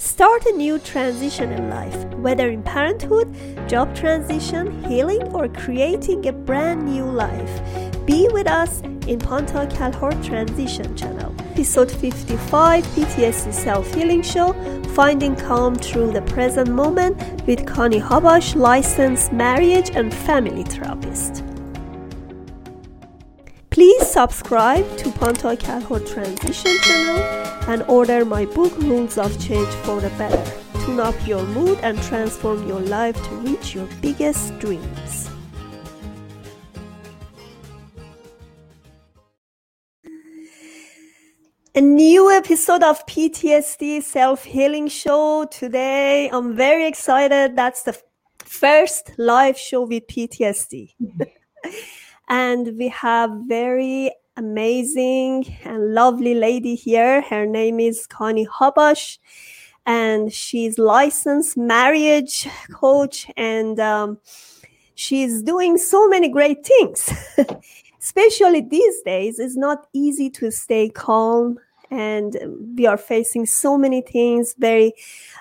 Start a new transition in life, whether in parenthood, job transition, healing, or creating a brand new life. Be with us in Pantea Kalhor Transition Channel. Episode 55 PTSD Self Healing Show Finding Calm Through the Present Moment with Connie Habash, licensed marriage and family therapist. Please subscribe to Pantea Kalhor Transition Channel and order my book Rules of Change for the Better. Tune up your mood and transform your life to reach your biggest dreams. A new episode of PTSD Self Healing Show today. I'm very excited. That's the first live show with PTSD. and we have very amazing and lovely lady here. Her name is Connie Habash, and she's licensed marriage coach, and um, she's doing so many great things. Especially these days, it's not easy to stay calm, and we are facing so many things, very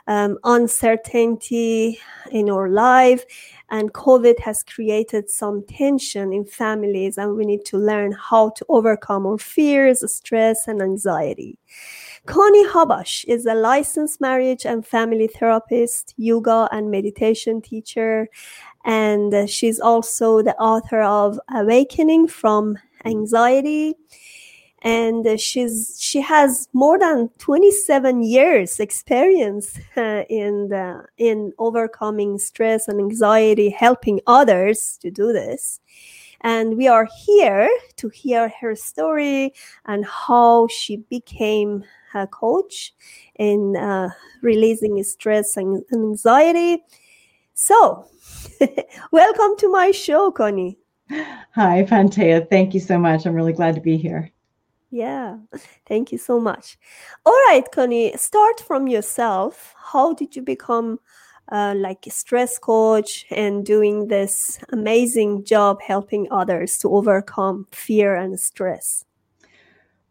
um, uncertainty in our life and covid has created some tension in families and we need to learn how to overcome our fears stress and anxiety. Connie habash is a licensed marriage and family therapist yoga and meditation teacher and she's also the author of awakening from anxiety and she's she has more than 27 years experience uh, in the, in overcoming stress and anxiety helping others to do this. And we are here to hear her story and how she became a coach in uh, releasing stress and anxiety. So welcome to my show connie. Hi pantea thank you so much. I'm really glad to be here yeah, thank you so much. All right, Connie, start from yourself. How did you become uh, like a stress coach and doing this amazing job helping others to overcome fear and stress?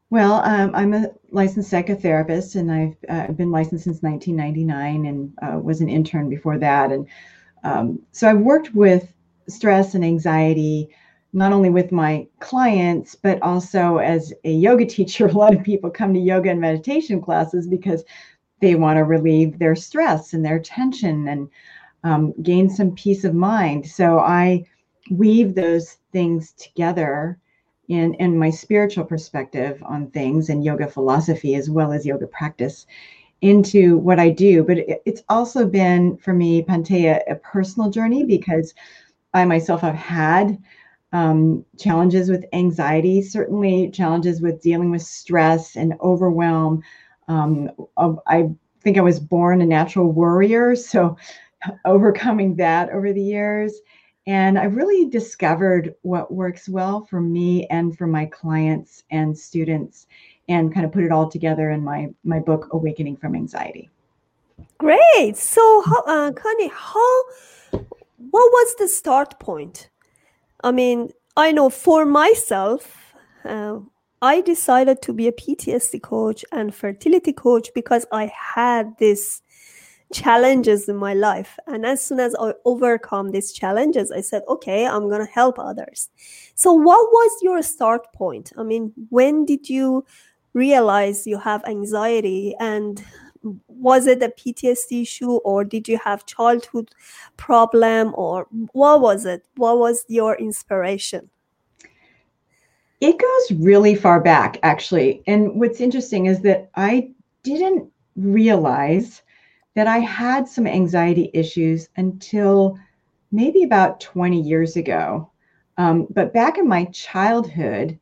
Well, um, I'm a licensed psychotherapist, and I've uh, been licensed since 1999, and uh, was an intern before that. And um, so I've worked with stress and anxiety not only with my clients, but also as a yoga teacher. A lot of people come to yoga and meditation classes because they want to relieve their stress and their tension and um, gain some peace of mind. So I weave those things together in, in my spiritual perspective on things and yoga philosophy as well as yoga practice into what I do. But it, it's also been for me, Pantea, a personal journey because I myself have had um, challenges with anxiety, certainly challenges with dealing with stress and overwhelm. Um, I think I was born a natural worrier, so overcoming that over the years. And I really discovered what works well for me and for my clients and students, and kind of put it all together in my my book, Awakening from Anxiety. Great. So, how, uh, Connie, how what was the start point? I mean, I know for myself, uh, I decided to be a PTSD coach and fertility coach because I had these challenges in my life. And as soon as I overcome these challenges, I said, okay, I'm going to help others. So, what was your start point? I mean, when did you realize you have anxiety and was it a PTSD issue or did you have childhood problem or what was it? What was your inspiration? It goes really far back, actually. And what's interesting is that I didn't realize that I had some anxiety issues until maybe about 20 years ago. Um, but back in my childhood,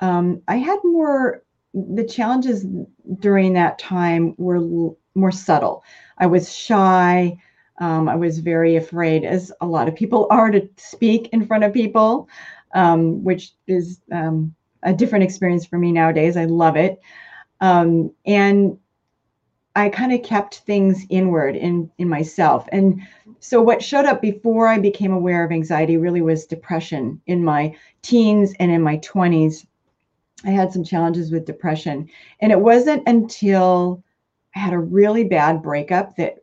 um, I had more the challenges during that time were l- more subtle. I was shy. Um, I was very afraid, as a lot of people are, to speak in front of people, um, which is um, a different experience for me nowadays. I love it. Um, and I kind of kept things inward in, in myself. And so, what showed up before I became aware of anxiety really was depression in my teens and in my 20s I had some challenges with depression. And it wasn't until I had a really bad breakup that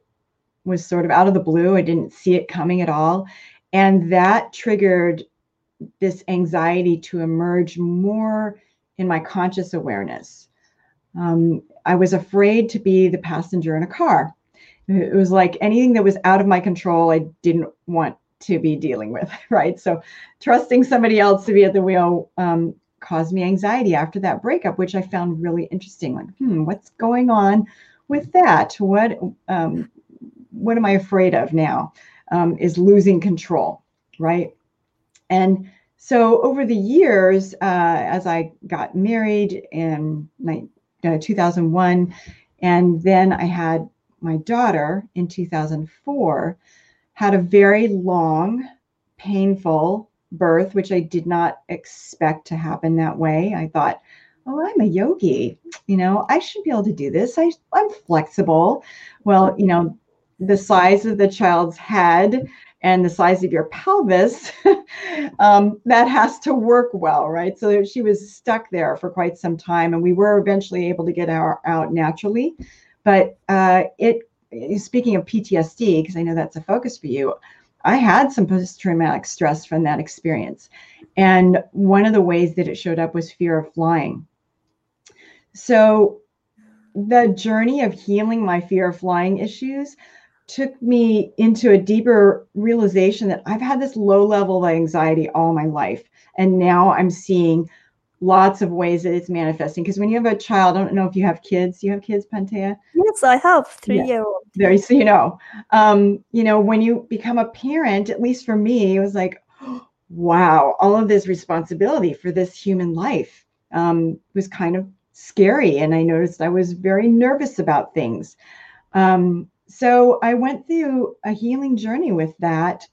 was sort of out of the blue. I didn't see it coming at all. And that triggered this anxiety to emerge more in my conscious awareness. Um, I was afraid to be the passenger in a car. It was like anything that was out of my control, I didn't want to be dealing with, right? So trusting somebody else to be at the wheel um, caused me anxiety after that breakup, which I found really interesting. Like, hmm, what's going on with that? What um, what am I afraid of now? Um, is losing control, right? And so over the years, uh, as I got married in uh, 2001, and then I had my daughter in 2004, had a very long, painful birth, which I did not expect to happen that way. I thought, oh, I'm a yogi. You know, I should be able to do this. I, I'm flexible. Well, you know, the size of the child's head and the size of your pelvis, um, that has to work well, right? So she was stuck there for quite some time, and we were eventually able to get out naturally. But uh, it, speaking of PTSD, because I know that's a focus for you, I had some post traumatic stress from that experience. And one of the ways that it showed up was fear of flying. So the journey of healing my fear of flying issues took me into a deeper realization that I've had this low level of anxiety all my life. And now I'm seeing lots of ways that it's manifesting. Because when you have a child, I don't know if you have kids. You have kids, Pantea? Yes, I have three yeah. year old. There, so you know, um, you know, when you become a parent, at least for me, it was like, wow, all of this responsibility for this human life um, was kind of scary. And I noticed I was very nervous about things. Um, so I went through a healing journey with that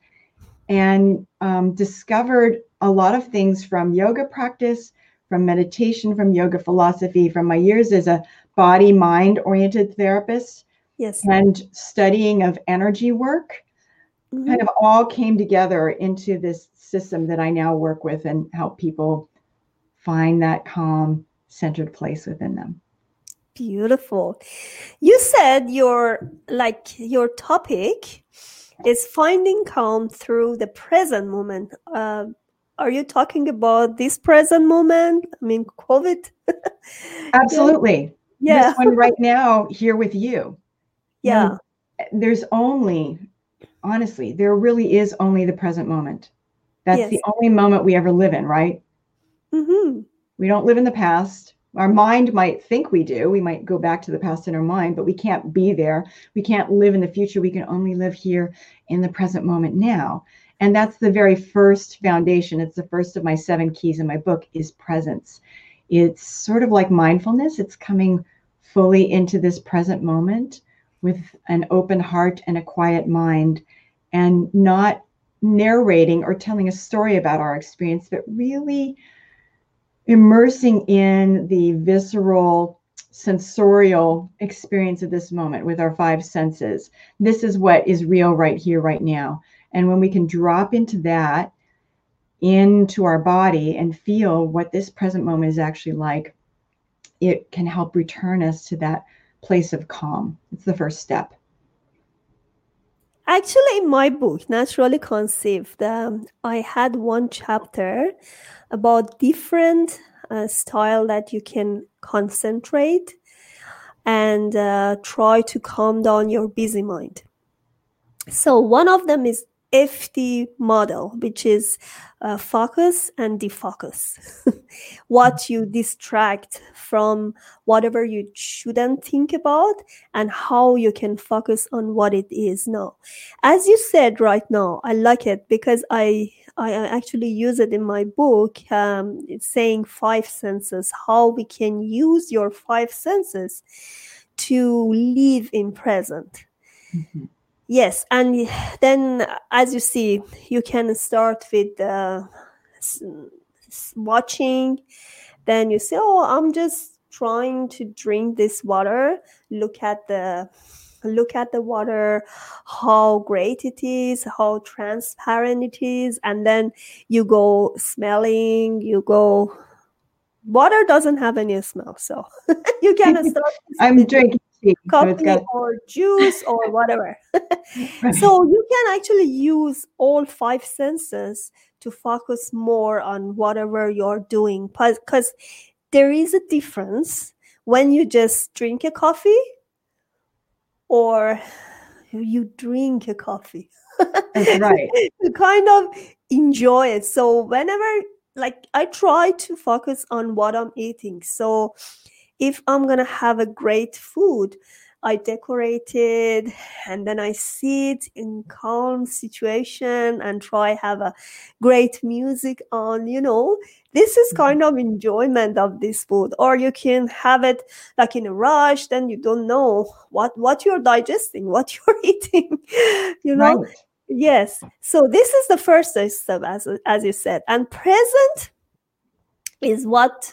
and um, discovered a lot of things from yoga practice, from meditation, from yoga philosophy, from my years as a body mind oriented therapist. Yes. And studying of energy work mm-hmm. kind of all came together into this system that I now work with and help people find that calm, centered place within them. Beautiful. You said your like your topic is finding calm through the present moment. Uh, are you talking about this present moment? I mean, COVID. Absolutely. Yeah. This one right now here with you. Yeah. And there's only, honestly, there really is only the present moment. That's yes. the only moment we ever live in, right? Mm-hmm. We don't live in the past our mind might think we do. We might go back to the past in our mind but we can't be there. We can't live in the future. We can only live here in the present moment now. And that's the very first foundation. It's the first of my seven keys in my book is presence. It's sort of like mindfulness. It's coming fully into this present moment with an open heart and a quiet mind and not narrating or telling a story about our experience but really immersing in the visceral sensorial experience of this moment with our five senses. This is what is real right here, right now. And when we can drop into that, into our body and feel what this present moment is actually like, it can help return us to that place of calm. It's the first step. Actually, in my book, Naturally Conceived, um, I had one chapter about different uh, style that you can concentrate and uh, try to calm down your busy mind. So one of them is FD model, which is uh, focus and defocus. what you distract from whatever you shouldn't think about and how you can focus on what it is now. As you said right now, I like it because I I actually use it in my book. Um, it's saying five senses, how we can use your five senses to live in present. Mm-hmm. Yes, and then as you see, you can start with uh, watching. Then you say, "Oh, I'm just trying to drink this water." Look at the look at the water, how great it is, how transparent it is, and then you go smelling, you go water doesn't have any smell, so you can start. I'm drinking coffee or juice or whatever. right. So you can actually use all five senses to focus more on whatever you're doing because there is a difference when you just drink a coffee or you drink a coffee. That's right. to kind of enjoy it. So whenever like I try to focus on what I'm eating. So if I'm gonna have a great food, I decorate it and then I sit in calm situation and try have a great music on, you know. This is mm-hmm. kind of enjoyment of this food. Or you can have it like in a rush, then you don't know what what you're digesting, what you're eating, you know. Right. Yes. So this is the first step, as as you said, and present is what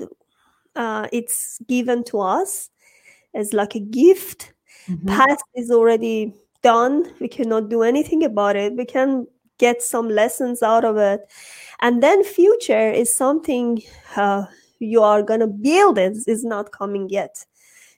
uh, it's given to us as like a gift. Mm-hmm. Past is already done. We cannot do anything about it. We can get some lessons out of it, and then future is something uh, you are gonna build. It is not coming yet.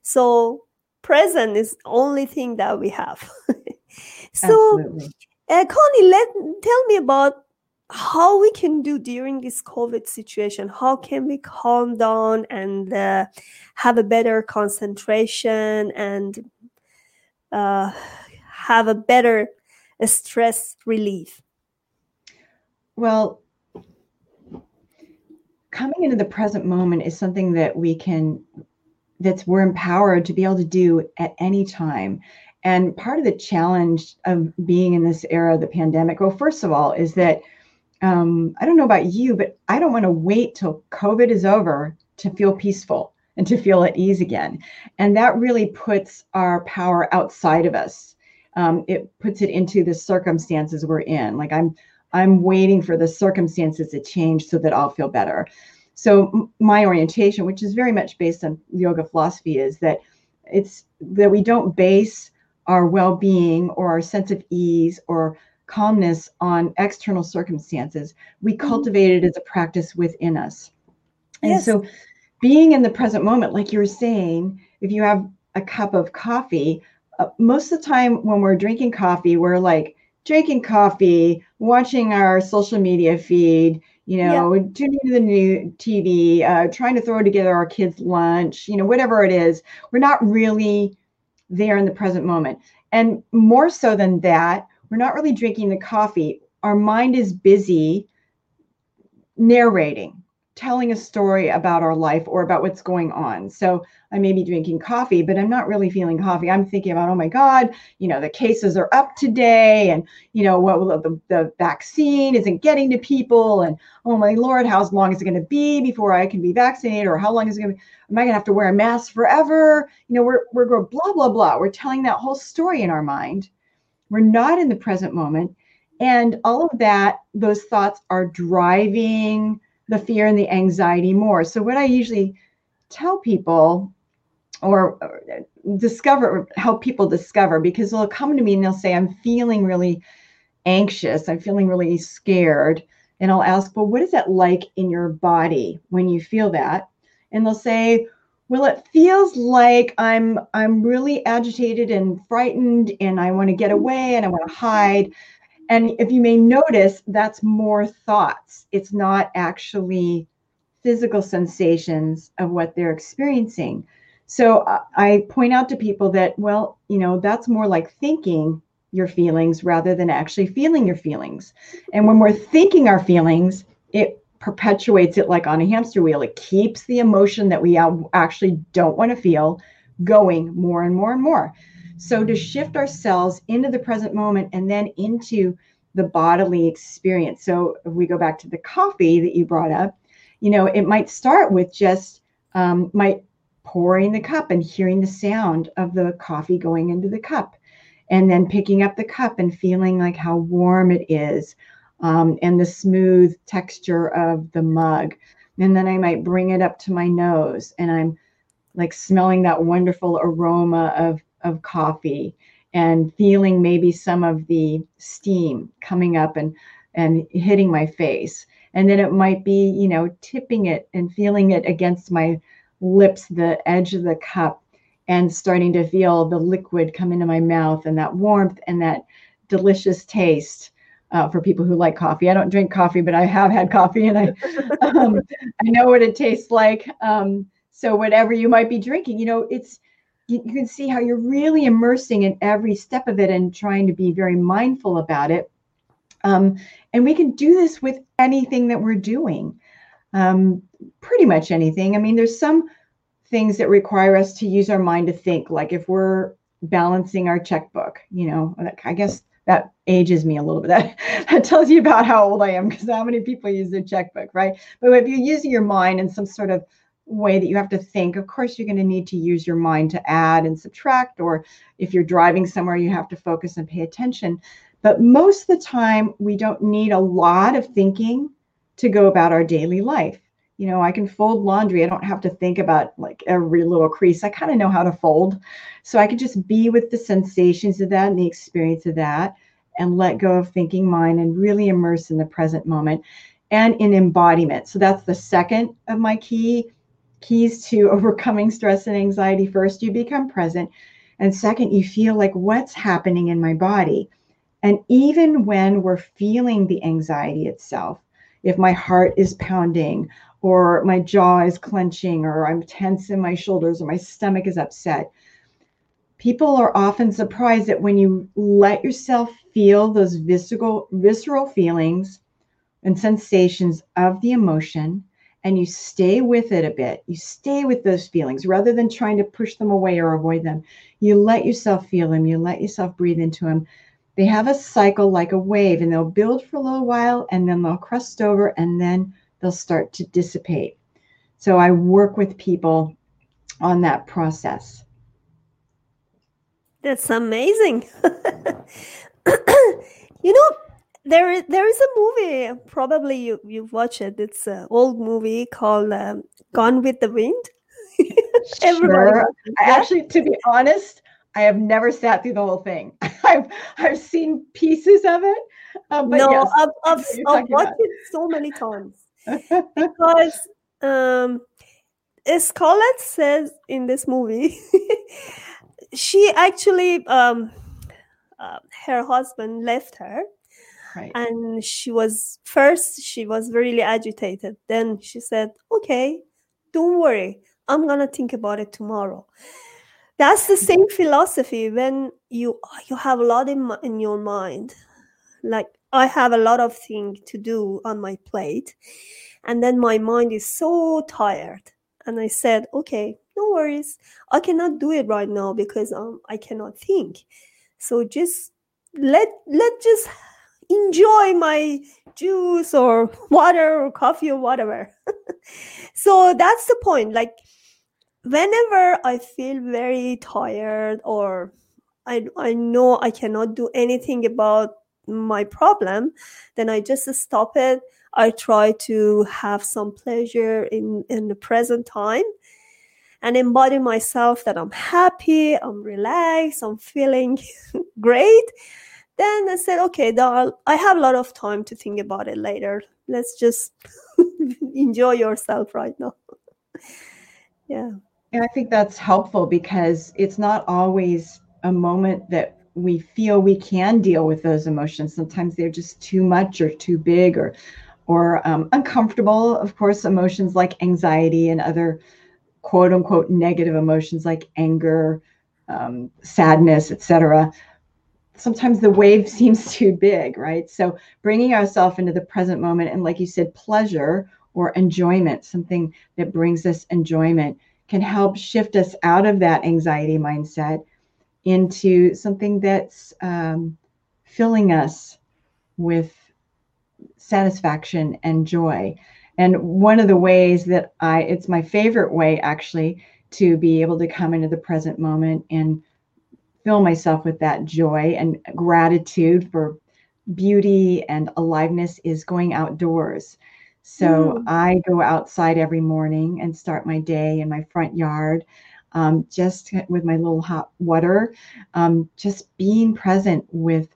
So present is only thing that we have. so. Absolutely uh, Connie, let tell me about how we can do during this COVID situation. How can we calm down and uh, have a better concentration and uh, have a better uh, stress relief? Well, coming into the present moment is something that we can that's we're empowered to be able to do at any time and part of the challenge of being in this era of the pandemic, well, first of all, is that um, I don't know about you, but I don't want to wait till COVID is over to feel peaceful and to feel at ease again. And that really puts our power outside of us. Um, it puts it into the circumstances we're in. Like I'm, I'm waiting for the circumstances to change so that I'll feel better. So my orientation, which is very much based on yoga philosophy, is that it's that we don't base our well being or our sense of ease or calmness on external circumstances. We mm-hmm. cultivate it as a practice within us. And yes. so, being in the present moment, like you were saying, if you have a cup of coffee, uh, most of the time when we're drinking coffee, we're like drinking coffee, watching our social media feed, you know, yeah. tuning to the new TV, uh, trying to throw together our kids' lunch, you know, whatever it is. We're not really there in the present moment. And more so than that, we're not really drinking the coffee. Our mind is busy narrating telling a story about our life or about what's going on. So I may be drinking coffee, but I'm not really feeling coffee. I'm thinking about, oh my God, you know, the cases are up today, and you know, what well, the, the vaccine isn't getting to people, and oh my Lord, how long is it going to be before I can be vaccinated, or how long is it going to be? Am I going to have to wear a mask forever? You know, we're we're blah blah blah. We're telling that whole story in our mind. We're not in the present moment. And all of that, those thoughts are driving the fear and the anxiety more. So, what I usually tell people or uh, discover, help people discover, because they'll come to me and they'll say, I'm feeling really anxious, I'm feeling really scared. And I'll ask, Well, what is that like in your body when you feel that? And they'll say, well it feels like i'm i'm really agitated and frightened and i want to get mm. away and i want to hide and if you may notice, that's more thoughts. It's not actually physical sensations of what they're experiencing. So uh, I point out to people that, well, you know, that's more like thinking your feelings rather than actually feeling your feelings. And when we're thinking our feelings, it perpetuates it like on a hamster wheel. It keeps the emotion that we actually don't want to feel going more and more and more. So to shift ourselves into the present moment and then into the bodily experience. So if we go back to the coffee that you brought up, you know, it might start with just um, might pouring the cup and hearing the sound of the coffee going into the cup, and then picking up the cup and feeling like how warm it is, um, and the smooth texture of the mug. And then I might bring it up to my nose, and I'm like smelling that wonderful aroma of of coffee and feeling maybe some of the steam coming up and and hitting my face and then it might be you know tipping it and feeling it against my lips the edge of the cup and starting to feel the liquid come into my mouth and that warmth and that delicious taste uh, for people who like coffee. I don't drink coffee, but I have had coffee and I um, I know what it tastes like. Um, so whatever you might be drinking, you know, it's you, you can see how you're really immersing in every step of it and trying to be very mindful about it. Um, and we can do this with anything that we're doing, um, pretty much anything. I mean, there's some things that require us to use our mind to think, like if we're balancing our checkbook, you know, I guess that ages me a little bit. That, that tells you about how old I am because how many people use their checkbook, right? But if you're using your mind in some sort of way that you have to think, of course, you're going to need to use your mind to add and subtract. Or if you're driving somewhere, you have to focus and pay attention. But most of the time, we don't need a lot of thinking to go about our daily life. You know, I can fold laundry. I don't have to think about like every little crease. I kind of know how to fold. So I can just be with the sensations of that and the experience of that and let go of thinking mind and really immerse in the present moment and in embodiment. So that's the second of my key keys to overcoming stress and anxiety. First, you become present. And second, you feel like what's happening in my body. And even when we're feeling the anxiety itself, if my heart is pounding or my jaw is clenching or I'm tense in my shoulders or my stomach is upset, people are often surprised that when you let yourself feel those visceral visceral feelings and sensations of the emotion and you stay with it a bit you stay with those feelings rather than trying to push them away or avoid them you let yourself feel them you let yourself breathe into them they have a cycle like a wave and they'll build for a little while and then they'll crust over and then they'll start to dissipate. So I work with people on that process. That's amazing. you know, there there is a movie. Probably you you've watched it. It's an old movie called um, Gone with the Wind. sure. I actually, to be honest, I have never sat through the whole thing. I've I've seen pieces of it. Um, no, yes, I've, I've, I've watched it so many times because um, Scarlett says in this movie, she actually um, uh, her husband left her. Right. And she was first, she was really agitated. Then she said, Okay, don't worry. I'm going to think about it tomorrow that's the same philosophy when you you have a lot in, in your mind like i have a lot of things to do on my plate and then my mind is so tired. And i said okay no worries. I cannot do it right now because um, i cannot think. So just let let just enjoy my juice or water or coffee or whatever. So that's the point. Like whenever I feel very tired or I, I know I cannot do anything about my problem, then I just stop it. I try to have some pleasure in, in the present time and embody myself that I'm happy, I'm relaxed, I'm feeling great. Then I said, okay, I have a lot of time to think about it later. Let's just enjoy yourself right now. yeah. And I think that's helpful because it's not always a moment that we feel we can deal with those emotions. Sometimes they're just too much or too big or or um, uncomfortable. Of course, emotions like anxiety and other quote unquote negative emotions like anger, um, sadness, etc. Sometimes the wave seems too big, right? So bringing ourselves into the present moment and, like you said, pleasure or enjoyment, something that brings us enjoyment can help shift us out of that anxiety mindset into something that's um, filling us with satisfaction and joy. And one of the ways that I, it's my favorite way actually to be able to come into the present moment and fill myself with that joy and gratitude for beauty and aliveness is going outdoors. So mm. I go outside every morning and start my day in my front yard, um, just with my little hot water, um, just being present with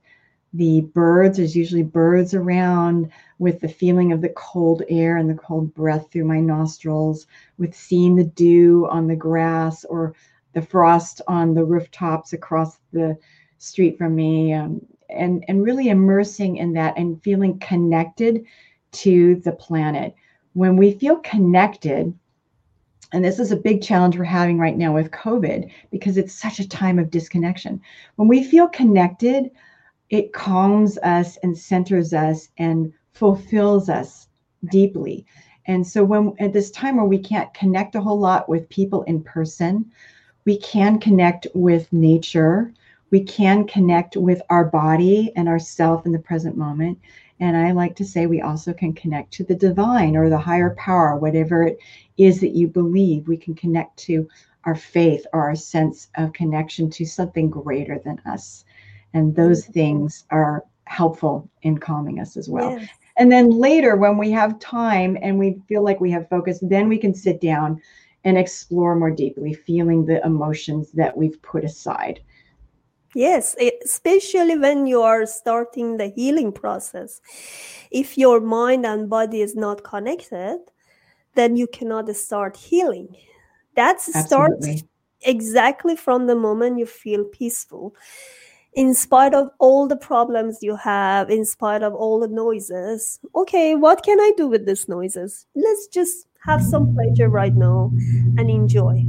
the birds. There's usually birds around, with the feeling of the cold air and the cold breath through my nostrils, with seeing the dew on the grass or the frost on the rooftops across the street from me, um, and and really immersing in that and feeling connected to the planet. When we feel connected, and this is a big challenge we're having right now with COVID because it's such a time of disconnection. When we feel connected, it calms us and centers us and fulfills us deeply. And so when at this time where we can't connect a whole lot with people in person, we can connect with nature. We can connect with our body and ourself in the present moment. And I like to say we also can connect to the divine or the higher power, whatever it is that you believe. We can connect to our faith or our sense of connection to something greater than us. And those mm-hmm. things are helpful in calming us as well. Yes. And then later, when we have time and we feel like we have focus, then we can sit down and explore more deeply, feeling the emotions that we've put aside. Yes, especially when you are starting the healing process. If your mind and body is not connected, then you cannot start healing. That starts exactly from the moment you feel peaceful in spite of all the problems you have, in spite of all the noises, okay, what can I do with these noises? Let's just have some pleasure right now and enjoy.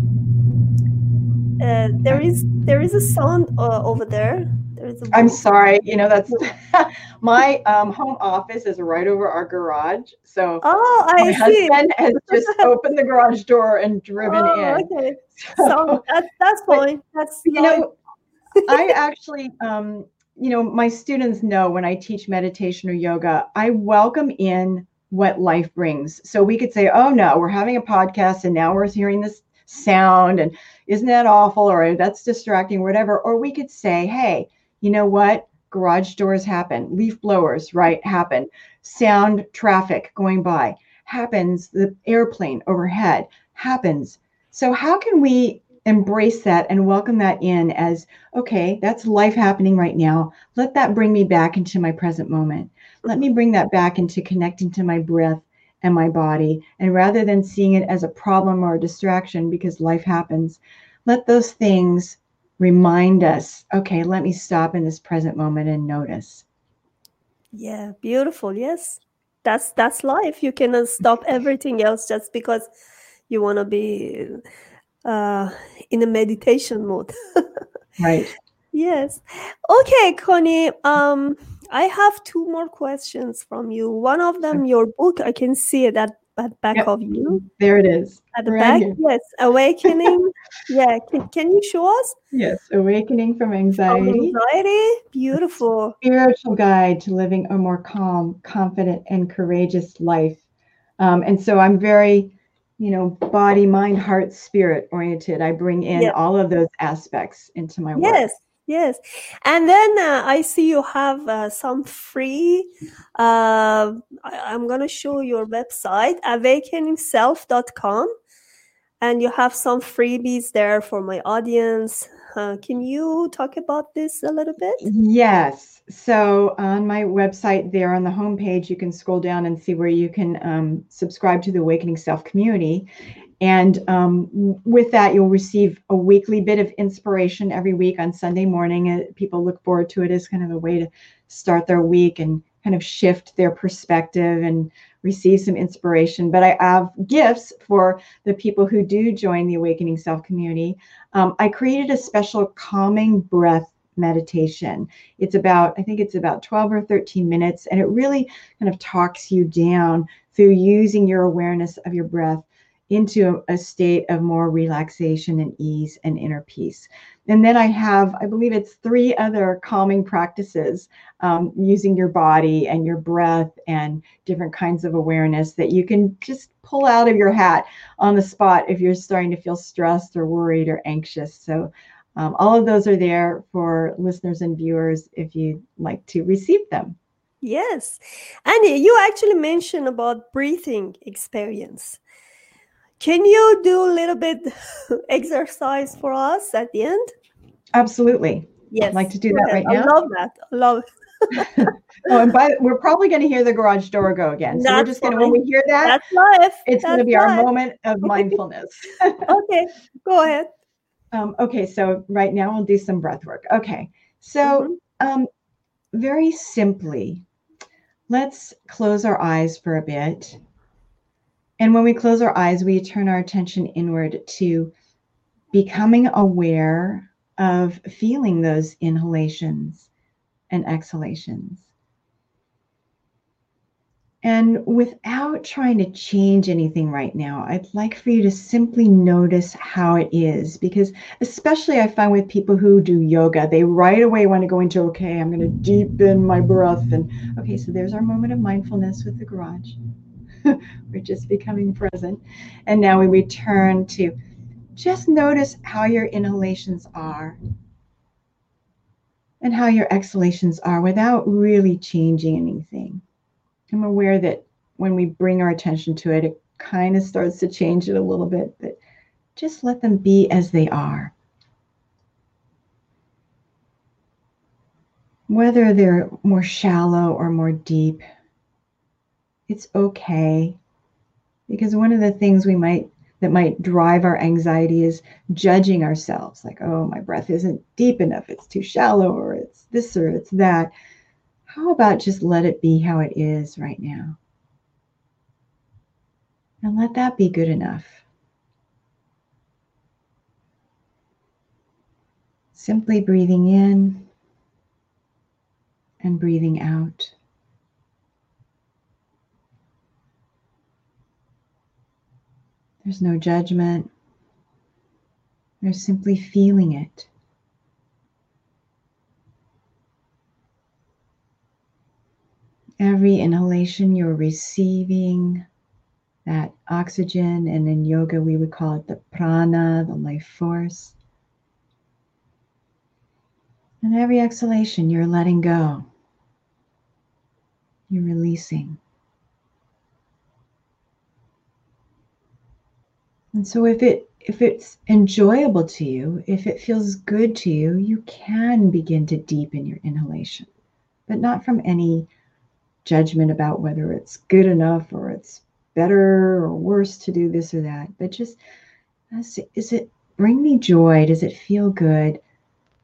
Uh, there is there is a sound uh, over there. There is a I'm sorry. You know that's my um, home office is right over our garage. So oh, I my see. husband has just opened the garage door and driven oh, in. Okay, so, so that's that's fine. That's you know I actually, um, you know, my students know when I teach meditation or yoga, I welcome in what life brings. So we could say, oh no, we're having a podcast and now we're hearing this sound and isn't that awful or that's distracting, whatever. Or we could say, hey, you know what? Garage doors happen, leaf blowers, right? Happen, sound traffic going by happens, the airplane overhead happens. So, how can we embrace that and welcome that in as okay, that's life happening right now. Let that bring me back into my present moment. Let me bring that back into connecting to my breath and my body. And rather than seeing it as a problem or a distraction because life happens, let those things remind us okay, let me stop in this present moment and notice. Yeah, beautiful. Yes. That's that's life. You cannot stop everything else just because you want to be uh, in a meditation mode. right. Yes. Okay, Connie. Um, I have two more questions from you. One of them, your book, I can see it at, at back yep. of you. There it is. At the back, yes. Awakening. yeah. Can, can you show us? Yes. Awakening from anxiety. From anxiety. Beautiful. Spiritual guide to living a more calm, confident, and courageous life. Um, and so I'm very you know, body, mind, heart, spirit oriented. I bring in all of those aspects into my work. Yes, yes. And then uh, I see you have uh, some free. Uh, I, am going to show your website, awakeningself.com. And you have some freebies there for my audience. Uh, can you talk about this a little bit? Yes. So on my website, there on the homepage, you can scroll down and see where you can um, subscribe to the Awakening Self community. And um, with that, you'll receive a weekly bit of inspiration every week on Sunday morning. Uh, people look forward to it as kind of a way to start their week and kind of shift their perspective and receive some inspiration. But I have gifts for the people who do join the Awakening Self community. Um, I created a special calming breath meditation. It's about, I think it's about 12 or 13 minutes, and it really kind of talks you down through using your awareness of your breath into a, state of more relaxation and ease and inner peace. And then I have, I believe it's three other calming practices um, using your body and your breath and different kinds of awareness that you can just pull out of your hat on the spot if you're starting to feel stressed or worried or anxious. So um, all of those are there for listeners and viewers if you'd like to receive them. Yes. Annie, you actually mentioned about breathing experience. Can you do a little bit exercise for us at the end? Absolutely. Yes. I'd like to do that right now. I love that. I love it. oh, and by we're probably going to hear the garage door go again. So That's we're just going to when we hear that, That's life. It's going to be life. our moment of mindfulness. okay, go ahead. Um, okay, so right now we'll do some breath work. Okay, so mm-hmm. um, very simply, let's close our eyes for a bit. And when we close our eyes, we turn our attention inward to becoming aware of feeling those inhalations and exhalations. And without trying to change anything right now, I'd like for you to simply notice how it is. Because, especially, I find with people who do yoga, they right away want to go into, okay, I'm going to deepen my breath. And, okay, so there's our moment of mindfulness with the garage. We're just becoming present. And now we return to just notice how your inhalations are and how your exhalations are without really changing anything. I'm aware that when we bring our attention to it, it kind of starts to change it a little bit, but just let them be as they are. Whether they're more shallow or more deep, it's okay. Because one of the things we might that might drive our anxiety is judging ourselves like, oh, my breath isn't deep enough, it's too shallow, or it's this or it's that. How about just let it be how it is right now? And let that be good enough. Simply breathing in and breathing out. There's no judgment. There's simply feeling it. Every inhalation, you're receiving that oxygen, and in yoga, we would call it the prana, the life force. And every exhalation, you're letting go, you're releasing. And so if it if it's enjoyable to you, if it feels good to you, you can begin to deepen your inhalation, but not from any judgment about whether it's good enough or it's better or worse to do this or that. But just is it bring me joy? Does it feel good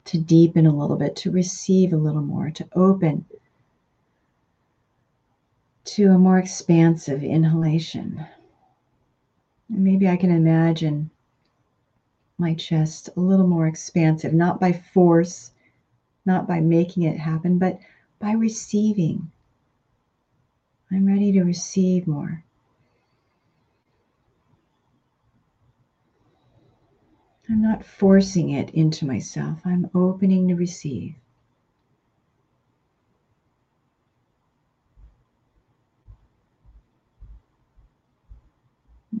to deepen a little bit, to receive a little more, to open to a more expansive inhalation? Maybe I can imagine my chest a little more expansive, not by force, not by making it happen, but by receiving. I'm ready to receive more. I'm not forcing it into myself. I'm opening to receive.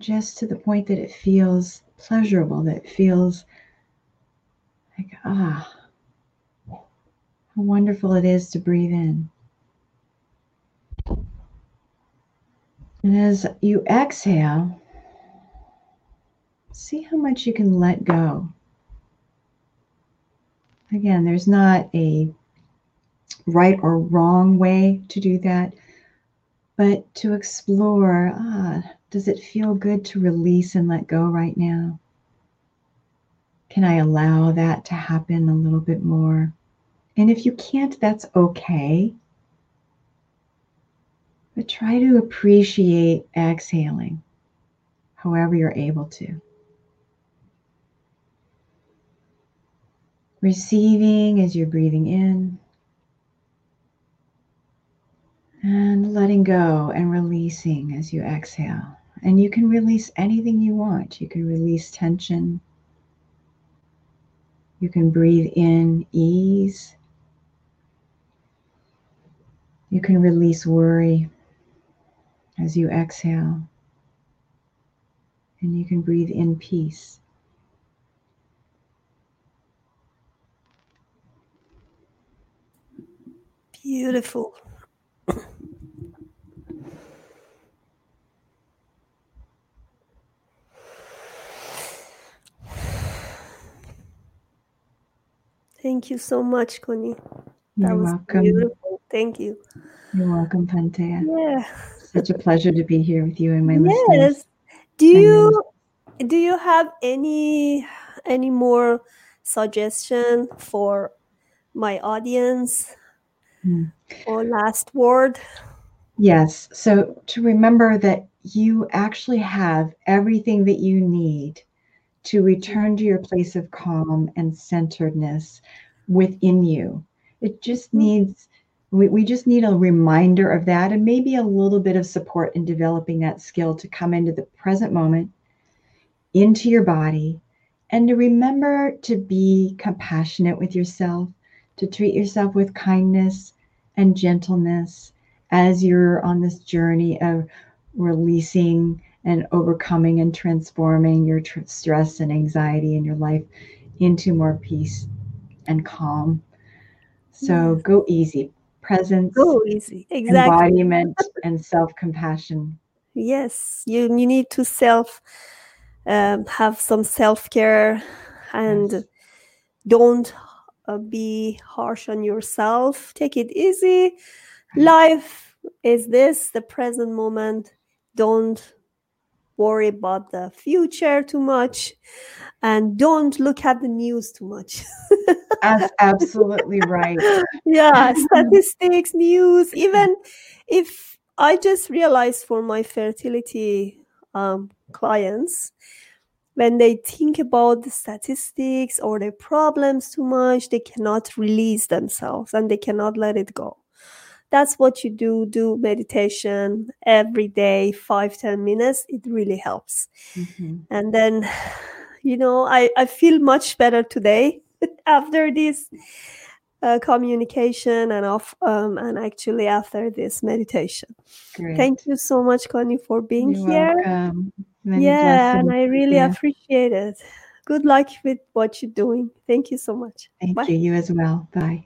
Just to the point that it feels pleasurable, that it feels like, ah, how wonderful it is to breathe in. And as you exhale, see how much you can let go. Again, there's not a right or wrong way to do that, but to explore ah, does it feel good to release and let go right now? Can I allow that to happen a little bit more? And if you can't, that's okay. But try to appreciate exhaling however you're able to. Receiving as you're breathing in. And letting go and releasing as you exhale. And you can release anything you want. You can release tension. You can breathe in ease. You can release worry as you exhale. And you can breathe in peace. Beautiful. Thank you so much, Connie. That You're was welcome. beautiful. Thank you. You're welcome, Pantea. Yeah. Such a pleasure to be here with you and my yes. listeners. Do you do you have any any more suggestion for my audience mm. or last word? Yes. So to remember that you actually have everything that you need to return to your place of calm and centeredness within you. It just mm-hmm. needs, we, we just need a reminder of that and maybe a little bit of support in developing that skill to come into the present moment, into your body, and to remember to be compassionate with yourself, to treat yourself with kindness and gentleness as you're on this journey of releasing and overcoming and transforming your tr- stress and anxiety in your life into more peace and calm. So yes. go easy. Presence, go easy. Exactly. Embodiment and self compassion. Yes, you you need to self um, have some self care and yes. don't uh, be harsh on yourself. Take it easy. Life is this the present moment. Don't worry about the future too much and don't look at the news too much. That's absolutely right. Yeah, statistics, news, even if I just realized for my fertility um, clients, when they think about the statistics or their problems too much, they cannot release themselves and they cannot let it go that's what you do do meditation every day five ten minutes. It really helps. Mm-hmm. and then you know i i feel much better today after this uh, communication and off um, and actually after this meditation. Great. thank you so much connie for being You're here. yeah and i really yeah. appreciate it. Good luck with what you're doing. Thank you so much. Thank Bye. you. You as well. Bye